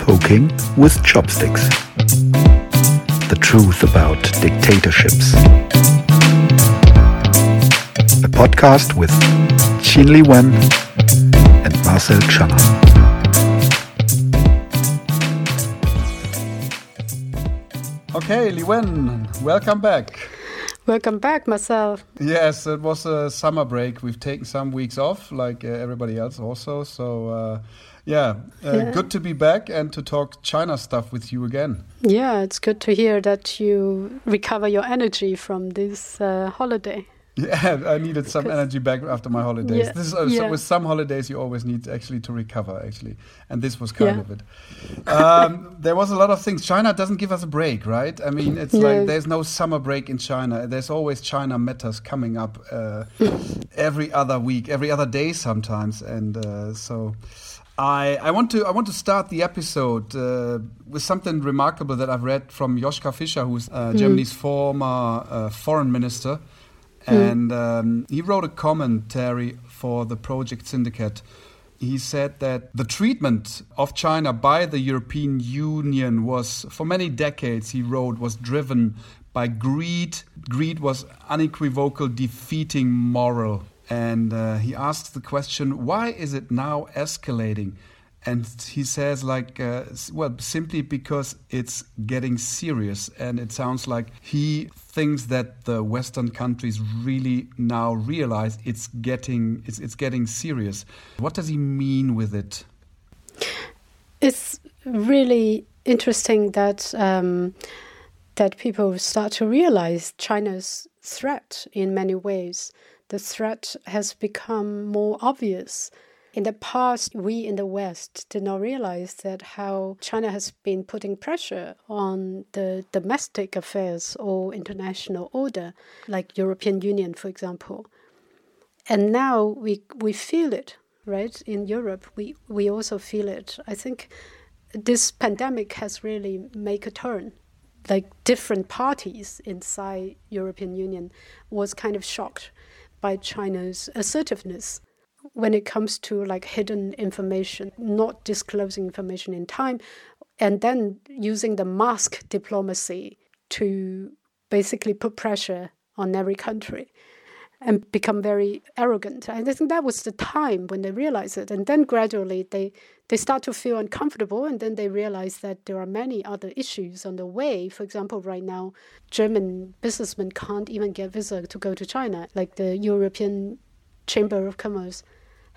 Poking with chopsticks. The truth about dictatorships. A podcast with Xin Li Wen and Marcel Channer. Okay, Li Wen, welcome back. Welcome back, Marcel. Yes, it was a summer break. We've taken some weeks off, like uh, everybody else also. So, uh, yeah, uh, Yeah. good to be back and to talk China stuff with you again. Yeah, it's good to hear that you recover your energy from this uh, holiday. Yeah, I needed some energy back after my holidays. Yeah, This is uh, so with some holidays you always need actually to recover actually, and this was kind Yeah. of it. Um, there was a lot of things. China doesn't give us a break, right? I mean, it's like there's no summer break in China. There's always China matters coming up uh, every other week, every other day sometimes, and uh, so. I, I want to I want to start the episode uh, with something remarkable that I've read from Joschka Fischer, who's uh, Germany's former uh, foreign minister, and um, he wrote a commentary for the Project Syndicate. He said that the treatment of China by the European Union was, for many decades, he wrote, was driven by greed. Greed was unequivocal, defeating moral. And uh, he asks the question, why is it now escalating? And he says, like, uh, well, simply because it's getting serious. And it sounds like he thinks that the Western countries really now realize it's getting it's, it's getting serious. What does he mean with it? It's really interesting that um, that people start to realize China's threat in many ways. The threat has become more obvious. In the past, we in the West did not realize that how China has been putting pressure on the domestic affairs or international order, like European Union, for example. And now we we feel it, right? In Europe, we we also feel it. I think this pandemic has really make a turn. Like different parties inside European Union was kind of shocked by China's assertiveness when it comes to like hidden information, not disclosing information in time, and then using the mask diplomacy to basically put pressure on every country and become very arrogant. And I think that was the time when they realized it. And then gradually they, they start to feel uncomfortable and then they realize that there are many other issues on the way. For example, right now, German businessmen can't even get visa to go to China. Like the European Chamber of Commerce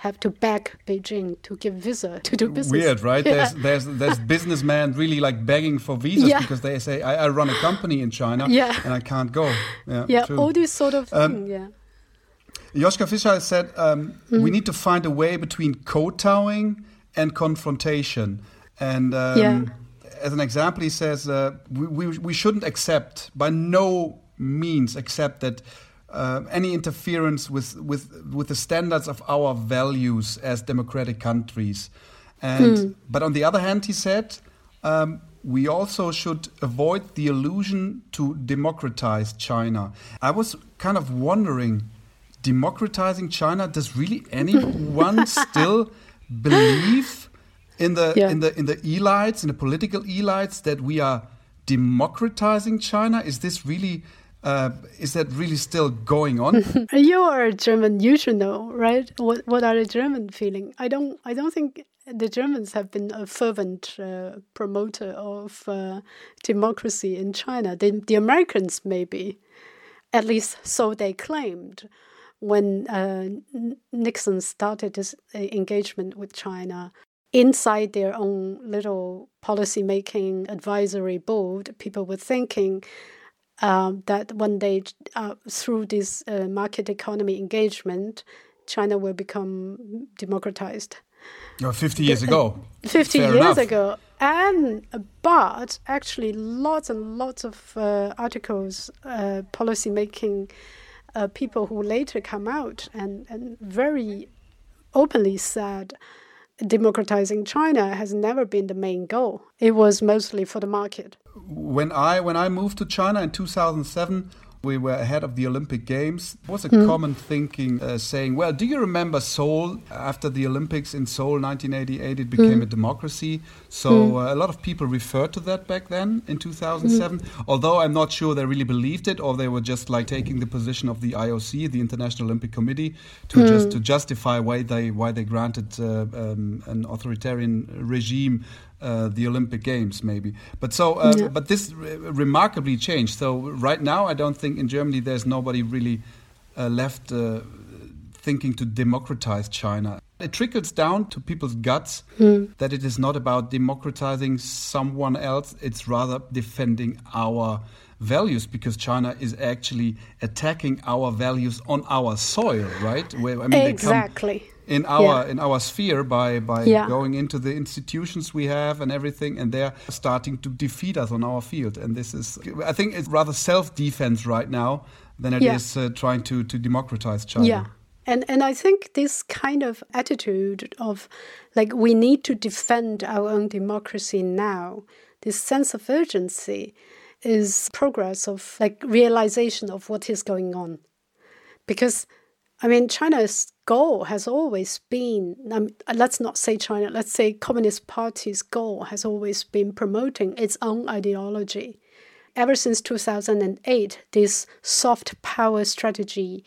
have to beg Beijing to give visa to do business. Weird, right? Yeah. There's there's there's businessmen really like begging for visas Yeah. because they say I, I run a company in China Yeah. and I can't go. Yeah, yeah, true. all these sort of Um, things, yeah. Joschka Fischer said um, Mm-hmm. we need to find a way between kowtowing and confrontation. And um, Yeah. as an example, he says uh, we, we, we shouldn't accept, by no means accept that uh, any interference with, with, with the standards of our values as democratic countries. And, But on the other hand, he said, um, we also should avoid the illusion to democratize China. I was kind of wondering, democratizing China, does really anyone still believe in the Yeah. in the in the elites, in the political elites, that we are democratizing China? Is this really uh, is that really still going on? You are a German. You should know, right? What What are the German feeling? I don't. I don't think the Germans have been a fervent uh, promoter of uh, democracy in China. The, the Americans, maybe, at least so they claimed, when uh, Nixon started this uh, engagement with China. Inside their own little policy-making advisory board, people were thinking um, that one day, uh, through this uh, market economy engagement, China will become democratized. Oh, 50 years ago. 50 Fair years enough. ago. And but actually, lots and lots of uh, articles, uh, policy making uh, people who later come out and, and very openly said democratizing China has never been the main goal. It was mostly for the market. When I when I moved to China in 2007, we were ahead of the Olympic Games. It was a mm. common thinking uh, saying, well, do you remember Seoul? After the Olympics in Seoul 1988, it became mm. a democracy. So mm. uh, a lot of people referred to that back then in 2007, hmm. although I'm not sure they really believed it or they were just like taking the position of the IOC, the International Olympic Committee, to just hmm. to justify why they why they granted uh, um, an authoritarian regime uh, the Olympic Games, maybe. But so, uh, yeah. but this re remarkably changed. So right now, I don't think in Germany there's nobody really uh, left uh, thinking to democratize China. It trickles down to people's guts mm. that it is not about democratizing someone else. It's rather defending our values because China is actually attacking our values on our soil, right? Where, I mean, exactly in our yeah. in our sphere by by yeah. going into the institutions we have and everything and they're starting to defeat us on our field and this is i think it's rather self defense right now than it yeah. is uh, trying to to democratize china yeah and and i think this kind of attitude of like we need to defend our own democracy now this sense of urgency is progress of like realization of what is going on because I mean, China's goal has always been, um, let's not say China, let's say Communist Party's goal has always been promoting its own ideology. Ever since 2008, this soft power strategy,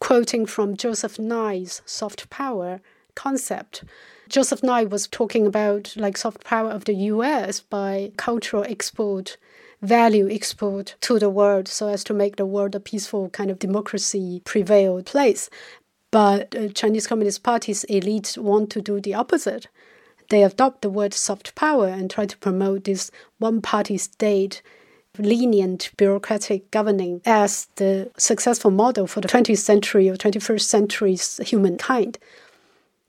quoting from Joseph Nye's soft power concept, Joseph Nye was talking about like soft power of the US by cultural export value export to the world so as to make the world a peaceful kind of democracy prevailed place. But Chinese Communist Party's elites want to do the opposite. They adopt the word soft power and try to promote this one party state Leninist bureaucratic governing as the successful model for the 20th century or 21st century's humankind.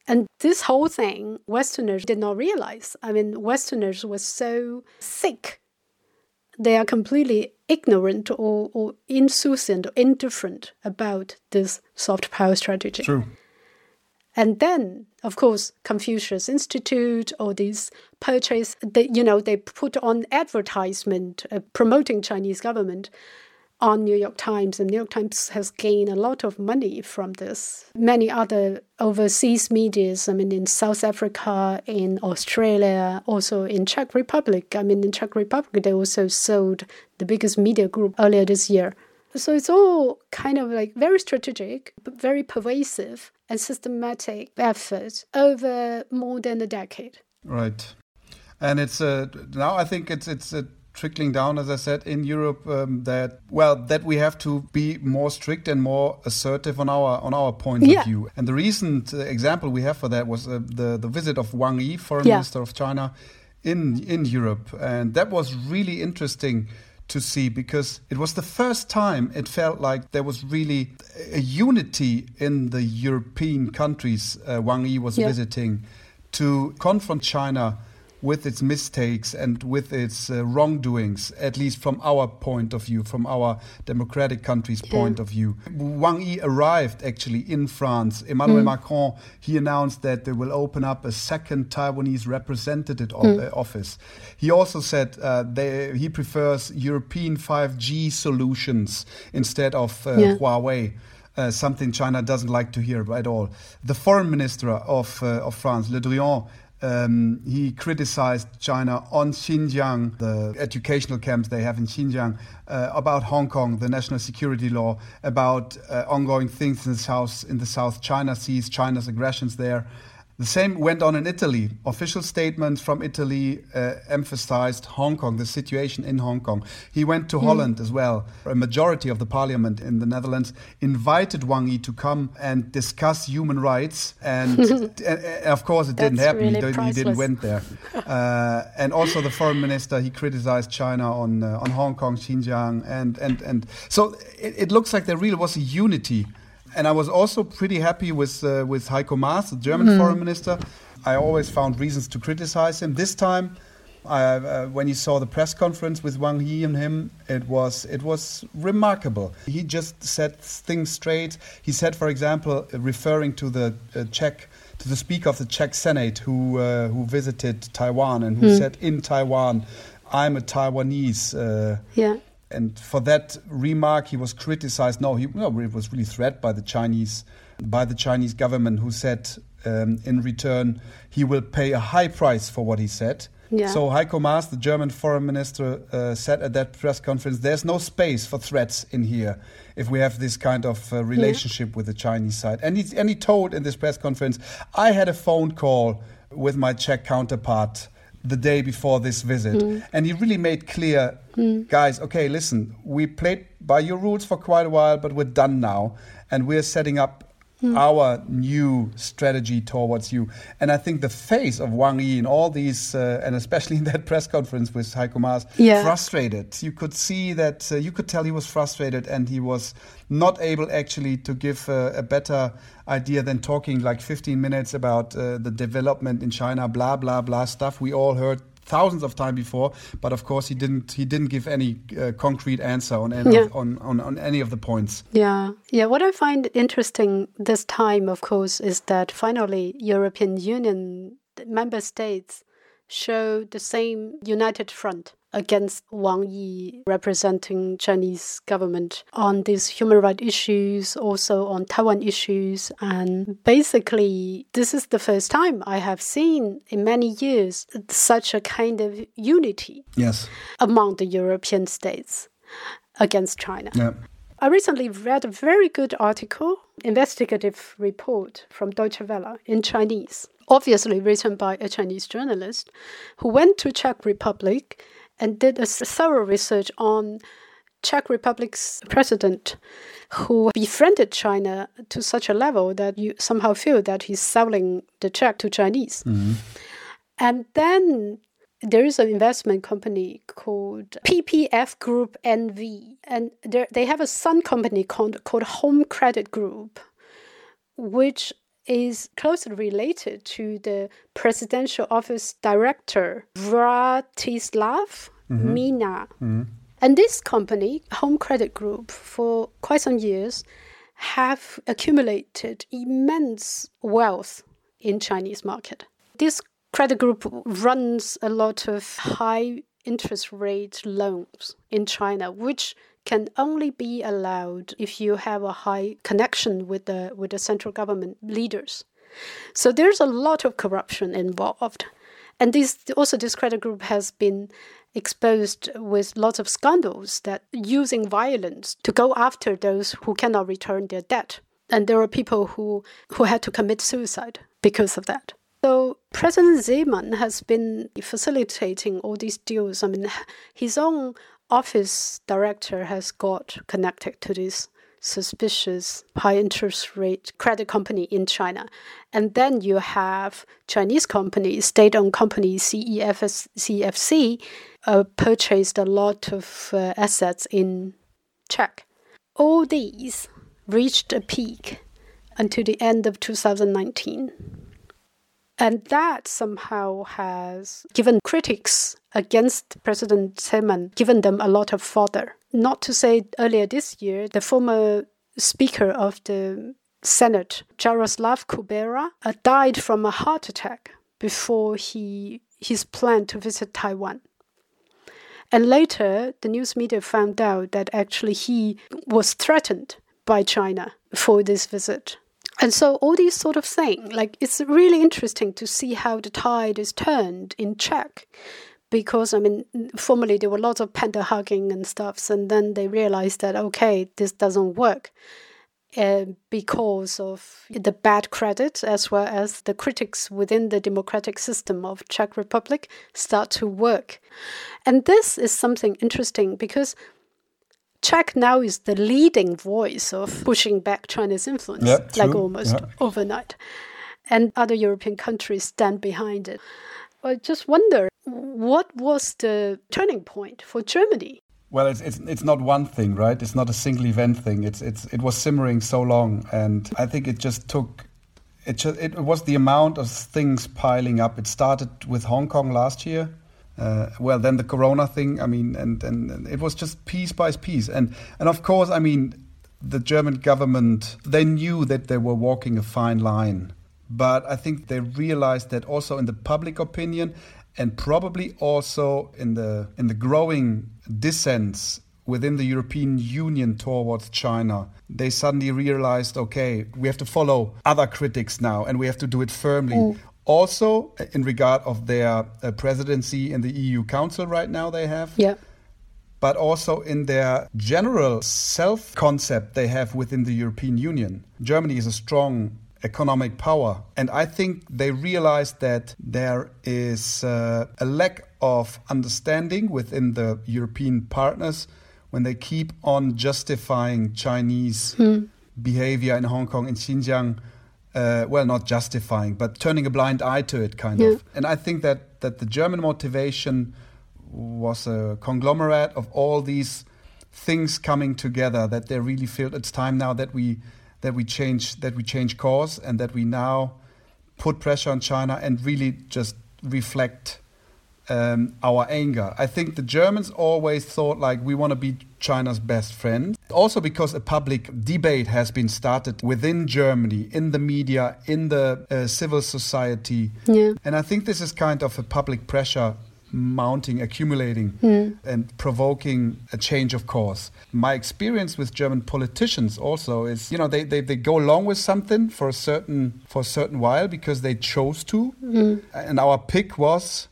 And this whole thing, Westerners did not realize. I mean, Westerners were so sick they are completely ignorant or, or insouciant or indifferent about this soft power strategy. True. And then, of course, Confucius Institute or these purchase, they, you know, they put on advertisement uh, promoting Chinese government on New York Times, and New York Times has gained a lot of money from this. Many other overseas medias, I mean, in South Africa, in Australia, also in Czech Republic. I mean, in Czech Republic, they also sold the biggest media group earlier this year. So it's all kind of like very strategic, but very pervasive and systematic effort over more than a decade. Right, and it's a, now I think it's it's a trickling down, as I said, in Europe. Um, that well, that we have to be more strict and more assertive on our on our point yeah. of view. And the recent uh, example we have for that was uh, the the visit of Wang Yi, foreign yeah. minister of China, in in Europe, and that was really interesting to see because it was the first time it felt like there was really a unity in the European countries uh, Wang Yi was yeah. visiting to confront China with its mistakes and with its uh, wrongdoings, at least from our point of view, from our democratic country's yeah. point of view. Wang Yi arrived actually in France. Emmanuel mm. Macron, he announced that they will open up a second Taiwanese representative mm. office. He also said uh, they, he prefers European 5G solutions instead of uh, yeah. Huawei. Uh, something China doesn't like to hear at all. The foreign minister of, uh, of France, Le Drian, um, he criticized China on Xinjiang, the educational camps they have in Xinjiang, uh, about Hong Kong, the national security law, about uh, ongoing things in the South, in the South China Seas, China's aggressions there. The same went on in Italy. Official statements from Italy uh, emphasized Hong Kong, the situation in Hong Kong. He went to mm. Holland as well. A majority of the parliament in the Netherlands invited Wang Yi to come and discuss human rights. And uh, of course, it didn't happen. Really he, he, didn't went there. Uh, and also, the foreign minister he criticized China on uh, on Hong Kong, Xinjiang, and and and so it, it looks like there really was a unity and I was also pretty happy with uh, with Heiko Maas, the German mm. foreign minister. I always found reasons to criticize him. This time, uh, when you saw the press conference with Wang Yi and him, it was it was remarkable. He just set things straight. He said, for example, referring to the uh, Czech to the speaker of the Czech Senate who uh, who visited Taiwan and who mm. said in Taiwan, "I'm a Taiwanese." Uh, yeah. And for that remark, he was criticized. No, he no, it was really threatened by the Chinese by the Chinese government, who said um, in return he will pay a high price for what he said. Yeah. So Heiko Maas, the German foreign minister, uh, said at that press conference, "There's no space for threats in here if we have this kind of uh, relationship yeah. with the Chinese side." And he, and he told in this press conference, "I had a phone call with my Czech counterpart." The day before this visit. Mm. And he really made clear, mm. guys, okay, listen, we played by your rules for quite a while, but we're done now. And we're setting up mm. our new strategy towards you. And I think the face of Wang Yi in all these, uh, and especially in that press conference with Heiko Maas, yeah. frustrated. You could see that, uh, you could tell he was frustrated and he was not able actually to give uh, a better idea than talking like 15 minutes about uh, the development in China, blah, blah, blah stuff we all heard thousands of times before, but of course he didn't he didn't give any uh, concrete answer on any, yeah. on, on, on any of the points. Yeah, yeah. What I find interesting this time, of course, is that finally European Union member states show the same united front against Wang Yi representing Chinese government on these human rights issues, also on Taiwan issues. And basically, this is the first time I have seen in many years such a kind of unity yes. among the European states against China. Yeah. I recently read a very good article, investigative report from Deutsche Welle in Chinese, obviously written by a Chinese journalist who went to Czech Republic and did a thorough research on Czech Republic's president who befriended China to such a level that you somehow feel that he's selling the Czech to Chinese. Mm-hmm. And then there is an investment company called PPF Group NV, and they have a son company called, called Home Credit Group, which is closely related to the presidential office director, Vratislav mm-hmm. Mina. Mm-hmm. And this company, Home Credit Group, for quite some years, have accumulated immense wealth in Chinese market. This credit group runs a lot of high interest rate loans in China, which can only be allowed if you have a high connection with the with the central government leaders. So there's a lot of corruption involved. And this also this credit group has been exposed with lots of scandals that using violence to go after those who cannot return their debt. And there are people who, who had to commit suicide because of that. So President Zeman has been facilitating all these deals. I mean, his own office director has got connected to this suspicious high interest rate credit company in China. And then you have Chinese companies, state owned company CEFS, CFC, uh, purchased a lot of uh, assets in Czech. All these reached a peak until the end of 2019. And that somehow has given critics against President Zeman, given them a lot of fodder. Not to say earlier this year, the former Speaker of the Senate, Jaroslav Kubera, uh, died from a heart attack before he his plan to visit Taiwan. And later, the news media found out that actually he was threatened by China for this visit. And so all these sort of things, like it's really interesting to see how the tide is turned in Czech. Because I mean, formerly there were lots of panda hugging and stuffs, and then they realized that okay, this doesn't work. Uh, because of the bad credit as well as the critics within the democratic system of Czech Republic start to work. And this is something interesting because Czech now is the leading voice of pushing back China's influence, yeah, like almost yeah. overnight. And other European countries stand behind it. I just wonder what was the turning point for Germany? Well, it's, it's it's not one thing, right? It's not a single event thing. It's it's it was simmering so long, and I think it just took. It just, it was the amount of things piling up. It started with Hong Kong last year, uh, well, then the Corona thing. I mean, and, and, it was just piece by piece, and and of course, I mean, the German government they knew that they were walking a fine line, but I think they realized that also in the public opinion, and probably also in the in the growing dissents within the European Union towards China, they suddenly realized, okay, we have to follow other critics now, and we have to do it firmly. Mm. Also, in regard of their uh, presidency in the EU Council right now, they have. Yeah. But also in their general self concept they have within the European Union. Germany is a strong economic power. And I think they realize that there is uh, a lack of understanding within the European partners when they keep on justifying Chinese hmm. behavior in Hong Kong and Xinjiang. Uh, well, not justifying, but turning a blind eye to it, kind yeah. of. And I think that that the German motivation was a conglomerate of all these things coming together. That they really feel it's time now that we that we change that we change course and that we now put pressure on China and really just reflect um, our anger. I think the Germans always thought like we want to be China's best friend. Also because a public debate has been started within Germany, in the media, in the uh, civil society. Yeah. And I think this is kind of a public pressure mounting, accumulating, mm. and provoking a change of course. My experience with German politicians also is, you know, they, they, they go along with something for a certain for a certain while because they chose to. Mm. And our pick was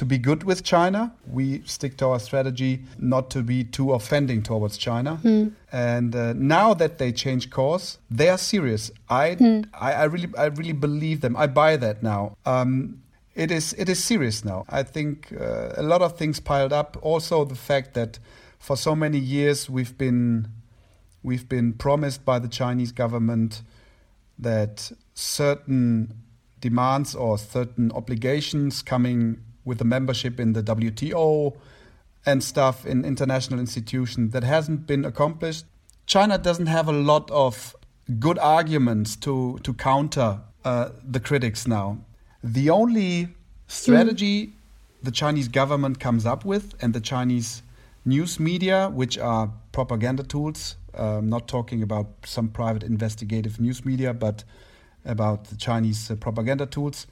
to be good with China. We stick to our strategy not to be too offending towards China. Mm. And uh, now that they change course, they are serious. I, mm. I, I, really, I really believe them. I buy that now. Um, it is, it is serious now. I think uh, a lot of things piled up. Also, the fact that for so many years we've been, we've been promised by the Chinese government that certain demands or certain obligations coming with the membership in the WTO and stuff in international institutions that hasn't been accomplished. China doesn't have a lot of good arguments to to counter uh, the critics now. The only strategy mm. the Chinese government comes up with and the Chinese news media, which are propaganda tools, uh, not talking about some private investigative news media, but about the Chinese uh, propaganda tools.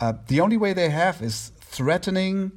Uh, the only way they have is threatening,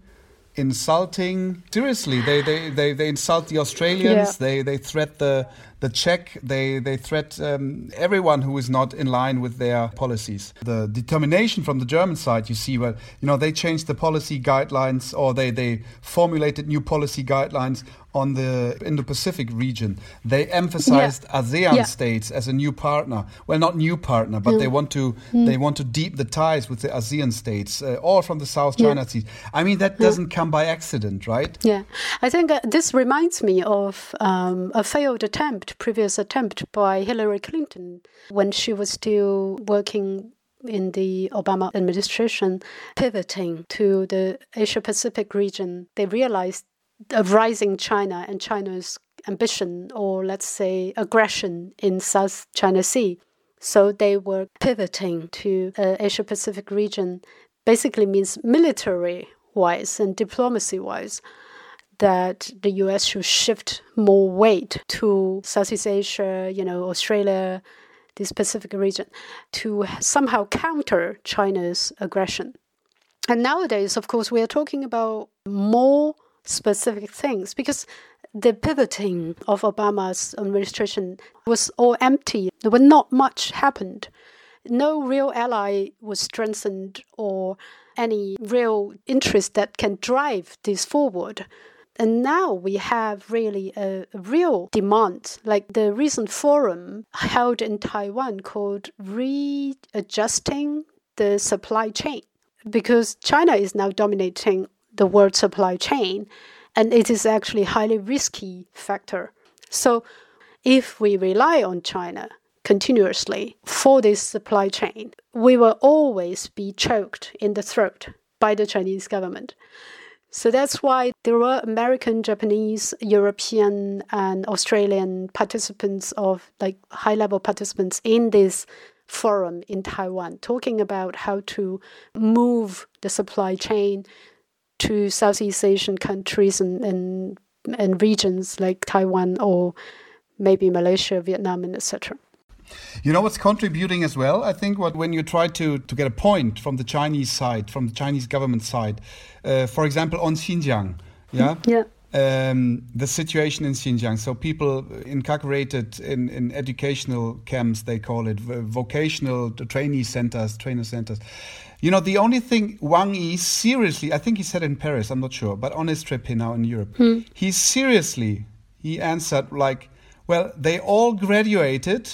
insulting. Seriously, they, they, they, they insult the Australians. Yeah. They they threat the the Czech. They they threat um, everyone who is not in line with their policies. The determination from the German side, you see, well, you know, they changed the policy guidelines or they they formulated new policy guidelines on the Indo-Pacific region. They emphasized yeah. ASEAN yeah. states as a new partner. Well, not new partner, but mm. they want to mm. they want to deep the ties with the ASEAN states, uh, all from the South China yeah. Sea. I mean, that doesn't come by accident, right? Yeah, I think uh, this reminds me of um, a failed attempt, previous attempt by Hillary Clinton when she was still working in the Obama administration pivoting to the Asia Pacific region, they realized of rising China and China's ambition or let's say aggression in South China Sea. So they were pivoting to uh, Asia Pacific region basically means military wise and diplomacy wise that the US should shift more weight to Southeast Asia, you know, Australia, this Pacific region to somehow counter China's aggression. And nowadays, of course, we are talking about more specific things because the pivoting of Obama's administration was all empty. There was not much happened. No real ally was strengthened or any real interest that can drive this forward. And now we have really a, real demand, like the recent forum held in Taiwan called Readjusting the Supply Chain, because China is now dominating the world supply chain, and it is actually a highly risky factor. So, if we rely on China continuously for this supply chain, we will always be choked in the throat by the Chinese government. So that's why there were American, Japanese, European, and Australian participants of like high level participants in this forum in Taiwan talking about how to move the supply chain to Southeast Asian countries and, and and regions like Taiwan or maybe Malaysia, Vietnam, and etc. You know what's contributing as well? I think what when you try to, to get a point from the Chinese side, from the Chinese government side, uh, for example, on Xinjiang, yeah, yeah. Um, the situation in Xinjiang. So people incarcerated in, in educational camps, they call it vocational trainee centers, trainer centers. You know, the only thing Wang Yi seriously, I think he said in Paris, I'm not sure, but on his trip here now in Europe, hmm. he seriously, he answered like, well, they all graduated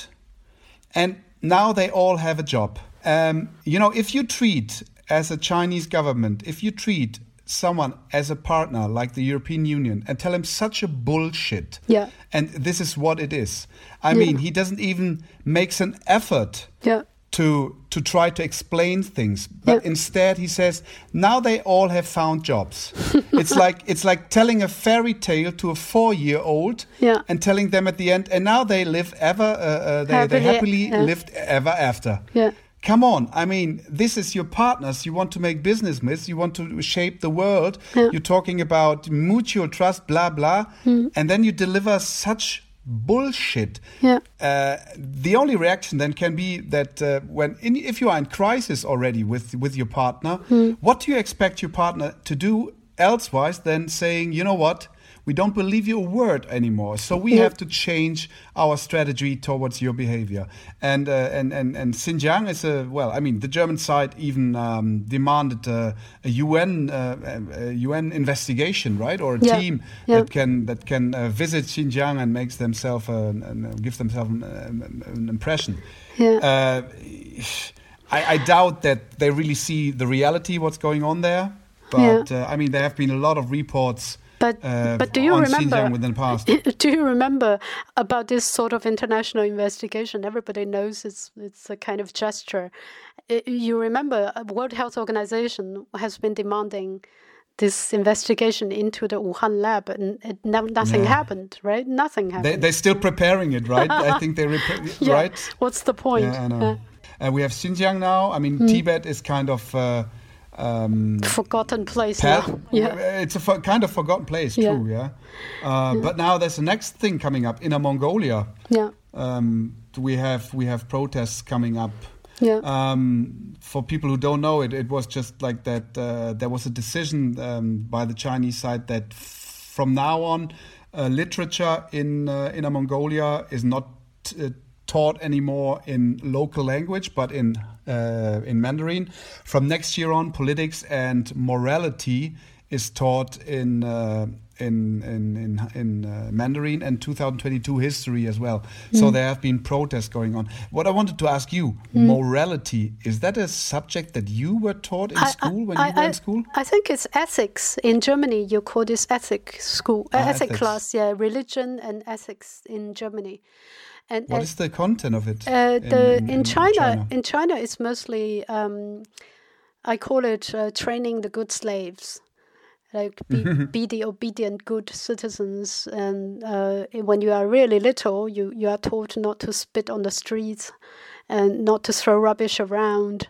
and now they all have a job. Um, you know, if you treat as a Chinese government, if you treat someone as a partner like the European Union and tell him such a bullshit, yeah, and this is what it is. I yeah. mean, he doesn't even makes an effort, yeah. To to try to explain things, but instead he says now they all have found jobs. it's like it's like telling a fairy tale to a four year old yeah. and telling them at the end, and now they live ever, uh, uh, they, happily, they happily yeah. lived ever after. Yeah. Come on, I mean, this is your partners you want to make business with, you want to shape the world. Yeah. You're talking about mutual trust, blah, blah. Mm. And then you deliver such bullshit. Yeah. Uh, the only reaction then can be that uh, when, in, if you are in crisis already with, with your partner, Mm. what do you expect your partner to do elsewise than saying, you know what? We don't believe your word anymore, so we Yeah. have to change our strategy towards your behavior. And uh, and and and Xinjiang is a well, I mean, the German side even um, demanded uh, a UN uh, a UN investigation, right, or a Yeah. team Yeah. that can that can uh, visit Xinjiang and makes themselves uh, and, uh, give themselves an, uh, an impression. Yeah. Uh, I, I doubt that they really see the reality what's going on there. But uh, I mean, there have been a lot of reports. But uh, but do you remember Xinjiang within the past? Do you remember about this sort of international investigation? Everybody knows it's it's a kind of gesture. You remember, uh, World Health Organization has been demanding this investigation into the Wuhan lab, and it, nothing Yeah. happened. Right? Nothing happened. they're still preparing it, right? I think they rep- yeah. right. What's the point? Yeah, I know. Yeah. Uh, we have Xinjiang now. I mean, Hmm. Tibet is kind of. Uh, um, Forgotten place pa- now. Yeah. It's a for, kind of forgotten place, Yeah. true, yeah. Uh, But now there's the next thing coming up Inner Mongolia. Yeah. Um, we have we have protests coming up. Yeah. Um, for people who don't know it, it was just like that. Uh, there was a decision um, by the Chinese side that f- from now on, uh, literature in uh, Inner Mongolia is not uh, taught anymore in local language, but in uh, in Mandarin. From next year on, politics and morality is taught in. Uh, in in in, in uh, Mandarin and 2022 history as well. So there have been protests going on. What I wanted to ask you, morality, is that a subject that you were taught in I- school when I, you were I- in school? I think it's ethics. In Germany, you call this ethics school, uh, Ah, ethic ethics. class. Yeah, religion and ethics in Germany. And What uh, is the content of it? uh, the in, in, China, in China, it's mostly um, I call it uh, training the good slaves. Like be, be the obedient good citizens, and uh, when you are really little, you, you are taught not to spit on the streets, and not to throw rubbish around,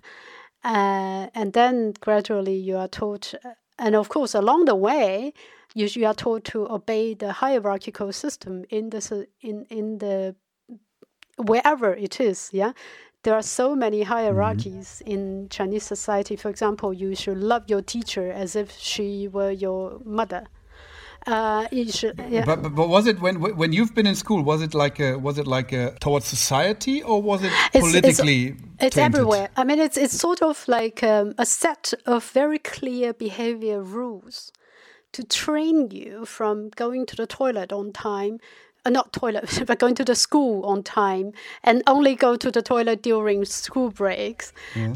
uh, and then gradually you are taught, and of course along the way, you, you are taught to obey the hierarchical system in the in in the wherever it is. Yeah, there are so many hierarchies in Chinese society. For example, you should love your teacher as if she were your mother. Uh, you should, yeah. But, but but was it when when you've been in school? Was it like a was it like a towards society or was it It's- it's- politically? It's tainted? everywhere. I mean, it's it's sort of like um, a set of very clear behavior rules to train you from going to the toilet on time, uh, not toilet, but going to the school on time, and only go to the toilet during school breaks,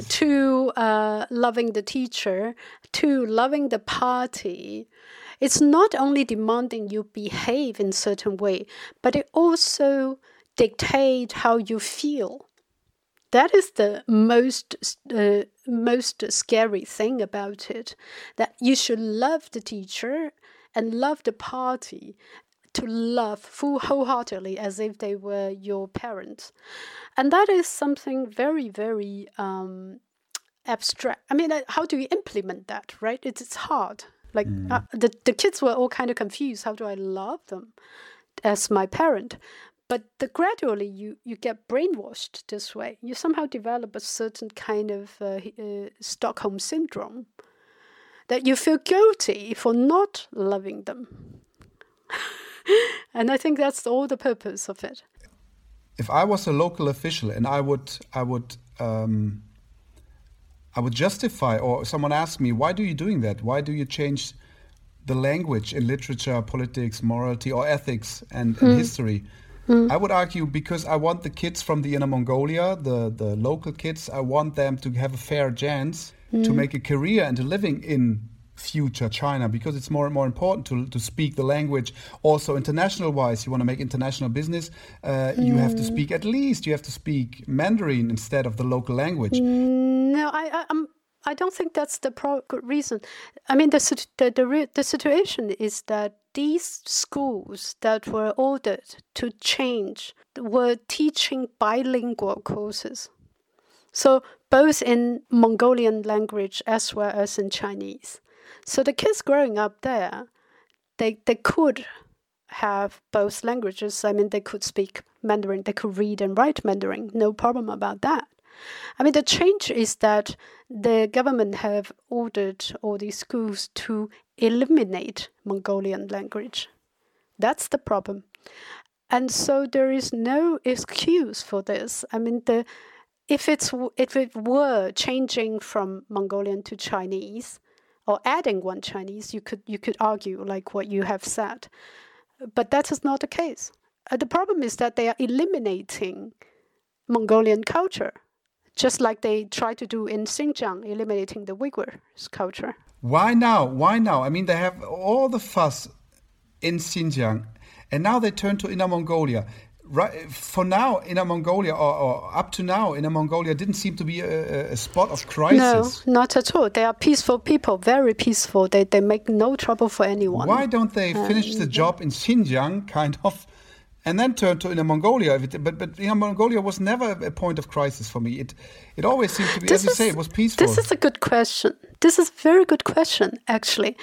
to uh, loving the teacher, to loving the party. It's not only demanding you behave in certain way, but it also dictate how you feel that is the most uh, most scary thing about it that you should love the teacher and love the party to love full wholeheartedly as if they were your parents and that is something very very um, abstract i mean how do you implement that right it's, it's hard Like mm. uh, the the kids were all kind of confused. How do I love them as my parent? But the, gradually you you get brainwashed this way. You somehow develop a certain kind of uh, uh, Stockholm syndrome that you feel guilty for not loving them. and I think that's all the purpose of it. If I was a local official and I would I would um, I would justify, or someone asked me, why do you doing that? Why do you change the language in literature, politics, morality, or ethics and, and mm. history? Mm. I would argue because I want the kids from the inner Mongolia, the, the local kids, I want them to have a fair chance mm. to make a career and a living in future China because it's more and more important to, to speak the language. Also, international wise, you want to make international business, uh, mm. you have to mm. speak at least you have to speak Mandarin instead of the local language. No, I, I I'm. I don't think that's the pro- reason. I mean, the, the the the situation is that these schools that were ordered to change were teaching bilingual courses, so both in Mongolian language as well as in Chinese. So the kids growing up there, they they could have both languages. I mean, they could speak Mandarin, they could read and write Mandarin, no problem about that. I mean, the change is that the government have ordered all these schools to eliminate Mongolian language. That's the problem. And so there is no excuse for this. I mean, the if it's if it were changing from Mongolian to Chinese, or adding one Chinese, you could you could argue like what you have said, but that is not the case. Uh, the problem is that they are eliminating Mongolian culture, just like they try to do in Xinjiang, eliminating the Uyghurs culture. Why now? Why now? I mean, they have all the fuss in Xinjiang, and now they turn to Inner Mongolia right for now Inner Mongolia or, or, up to now Inner Mongolia didn't seem to be a, a, spot of crisis. No not at all. They are peaceful people very peaceful. They, they make no trouble for anyone. Why don't they finish um, the job in Xinjiang kind of and then turn to Inner Mongolia. But but Inner Mongolia was never a point of crisis for me. It it always seemed to be, this as you say, it was peaceful. This is a good question. This is a very good question, actually,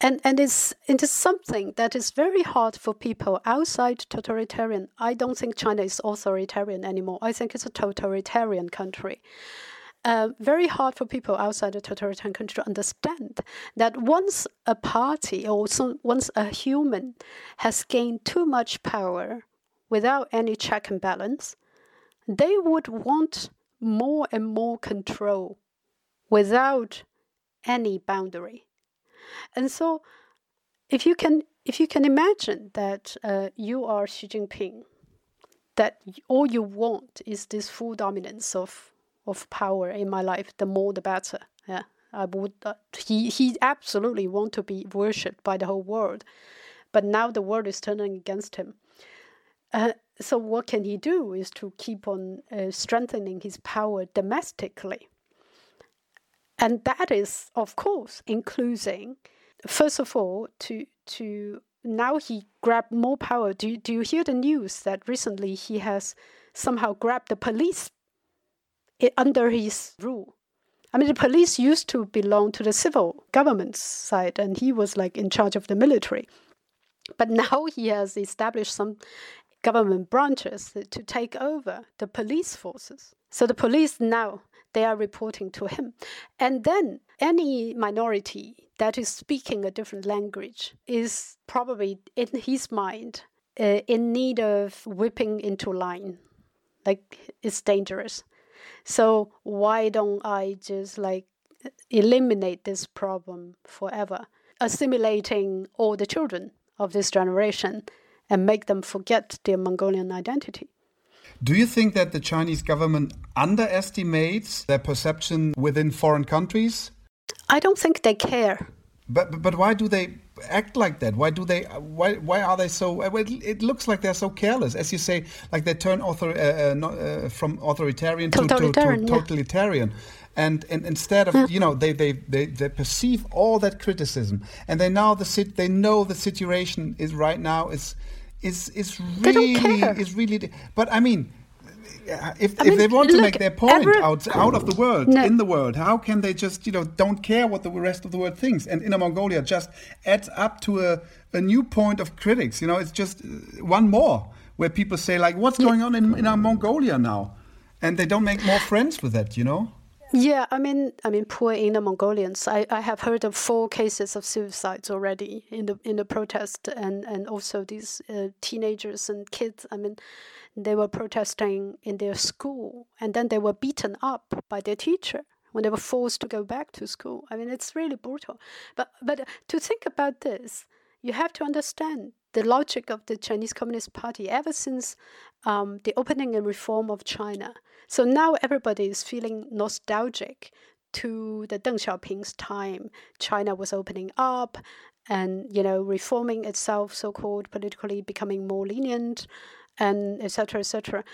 and and it's it is something that is very hard for people outside totalitarian. I don't think China is authoritarian anymore. I think it's a totalitarian country. Uh, very hard for people outside the totalitarian country to understand that once a party or some, once a human has gained too much power without any check and balance, they would want more and more control without any boundary. And so, if you can, if you can imagine that uh, you are Xi Jinping, that all you want is this full dominance of of power in my life, the more the better. Yeah, I would. Uh, he he absolutely want to be worshipped by the whole world, but now the world is turning against him. Uh, so what can he do? Is to keep on uh, strengthening his power domestically, and that is, of course, including, first of all, to to now he grabbed more power. Do do you hear the news that recently he has somehow grabbed the police under his rule. I mean, the police used to belong to the civil government side, and he was like in charge of the military. But now he has established some government branches to take over the police forces. So the police now they are reporting to him, and then any minority that is speaking a different language is probably in his mind uh, in need of whipping into line, like it's dangerous. So why don't I just like eliminate this problem forever, assimilating all the children of this generation and make them forget their Mongolian identity? Do you think that the Chinese government underestimates their perception within foreign countries? I don't think they care. But but why do they act like that? Why do they? Why why are they so? It looks like they're so careless, as you say, like they turn author, uh, uh, uh, from authoritarian to, to, to totalitarian. Yeah. And, and instead of yeah. you know they, they, they, they perceive all that criticism and they now the sit they know the situation is right now is is is really is really but I mean if, I if mean, they want to make their point every- out out of the world, No. in the world, how can they just you know don't care what the rest of the world thinks? And Inner Mongolia just adds up to a, a new point of critics. You know, it's just uh, one more where people say like, what's going on in Inner Mongolia now? And they don't make more friends with that. You know. Yeah, I mean, I mean, poor inner Mongolians. I, I have heard of four cases of suicides already in the in the protest, and and also these uh, teenagers and kids. I mean, they were protesting in their school, and then they were beaten up by their teacher when they were forced to go back to school. I mean, it's really brutal. But but to think about this, you have to understand the logic of the Chinese Communist Party ever since um, the opening and reform of China. So now everybody is feeling nostalgic to the Deng Xiaoping's time. China was opening up and you know reforming itself, so-called politically becoming more lenient, and etc. etc.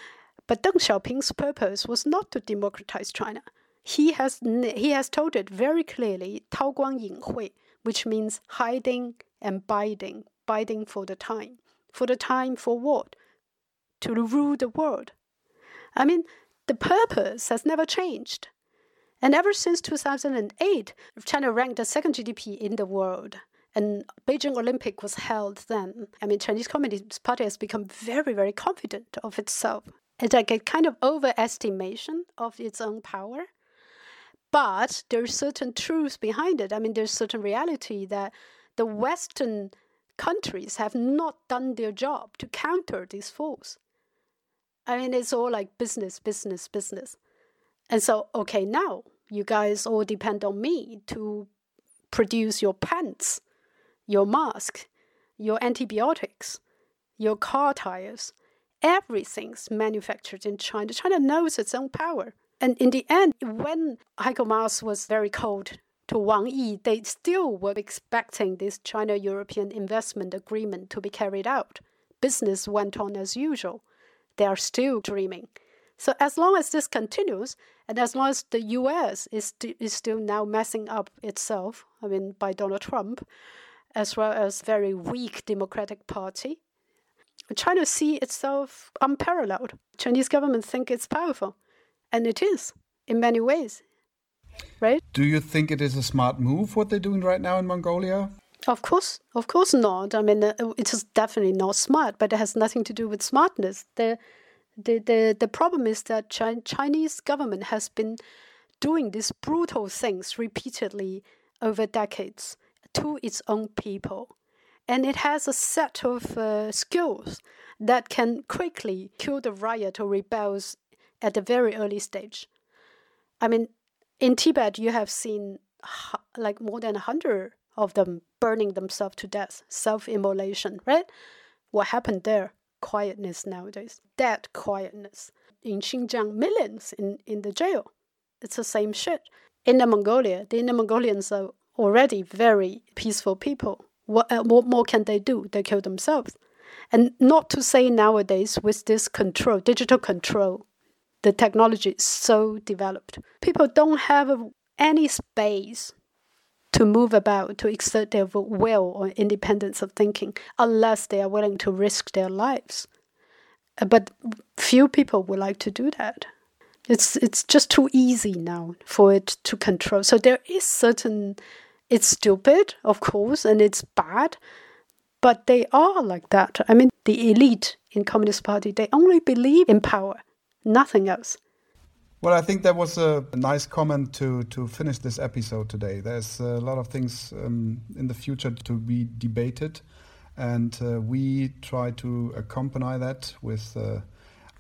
But Deng Xiaoping's purpose was not to democratize China. He has he has told it very clearly, Tao Guang Ying Hui, which means hiding and biding, biding for the time. For the time for what? To rule the world. I mean, the purpose has never changed. And ever since 2008, China ranked the second GDP in the world. And Beijing Olympic was held then. I mean, Chinese Communist Party has become very, very confident of itself. It's like a kind of overestimation of its own power. But there's certain truth behind it. I mean, there's certain reality that the Western countries have not done their job to counter this force. I mean, it's all like business, business, business. And so, okay, now you guys all depend on me to produce your pants, your mask, your antibiotics, your car tires. Everything's manufactured in China. China knows its own power. And in the end, when Heiko Maas was very cold to Wang Yi, they still were expecting this China European investment agreement to be carried out. Business went on as usual. They are still dreaming. So as long as this continues, and as long as the U.S. is st- is still now messing up itself, I mean by Donald Trump, as well as very weak Democratic Party, China see itself unparalleled. Chinese government think it's powerful, and it is in many ways, right? Do you think it is a smart move what they're doing right now in Mongolia? Of course, of course not. I mean, uh, it is definitely not smart, but it has nothing to do with smartness. The the the, the problem is that Chi- Chinese government has been doing these brutal things repeatedly over decades to its own people, and it has a set of uh, skills that can quickly kill the riot or rebels at a very early stage. I mean, in Tibet, you have seen like more than a hundred of them burning themselves to death, self-immolation, right? What happened there? Quietness nowadays, dead quietness. In Xinjiang, millions in, in the jail. It's the same shit. In the Mongolia, the Inner Mongolians are already very peaceful people. What, uh, what more can they do? They kill themselves. And not to say nowadays with this control, digital control, the technology is so developed. People don't have any space to move about, to exert their will or independence of thinking, unless they are willing to risk their lives. Uh, But few people would like to do that. It's it's just too easy now for it to control. So there is certain. It's stupid, of course, and it's bad, but they are like that. I mean, the elite in Communist Party they only believe in power, nothing else. Well, I think that was a nice comment to, to finish this episode today. There's a lot of things um, in the future to be debated, and uh, we try to accompany that with uh,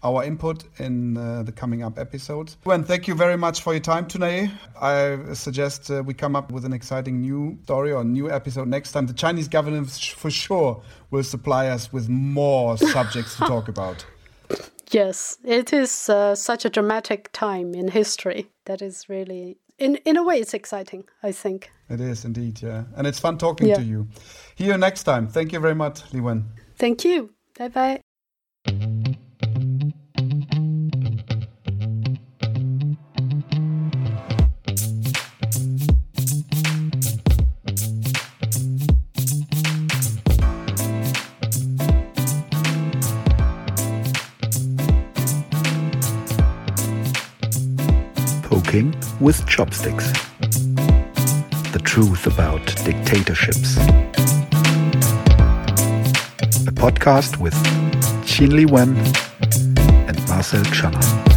our input in uh, the coming up episodes. Gwen, thank you very much for your time today. I suggest uh, we come up with an exciting new story or new episode next time. The Chinese government sh- for sure will supply us with more subjects to talk about. Yes, it is uh, such a dramatic time in history that is really, in in a way, it's exciting. I think. It is indeed, yeah. And it's fun talking Yeah. to you. See you next time. Thank you very much, Li Wen. Thank you. Bye bye. With chopsticks. The truth about dictatorships. A podcast with Qinli Wen and Marcel Czana.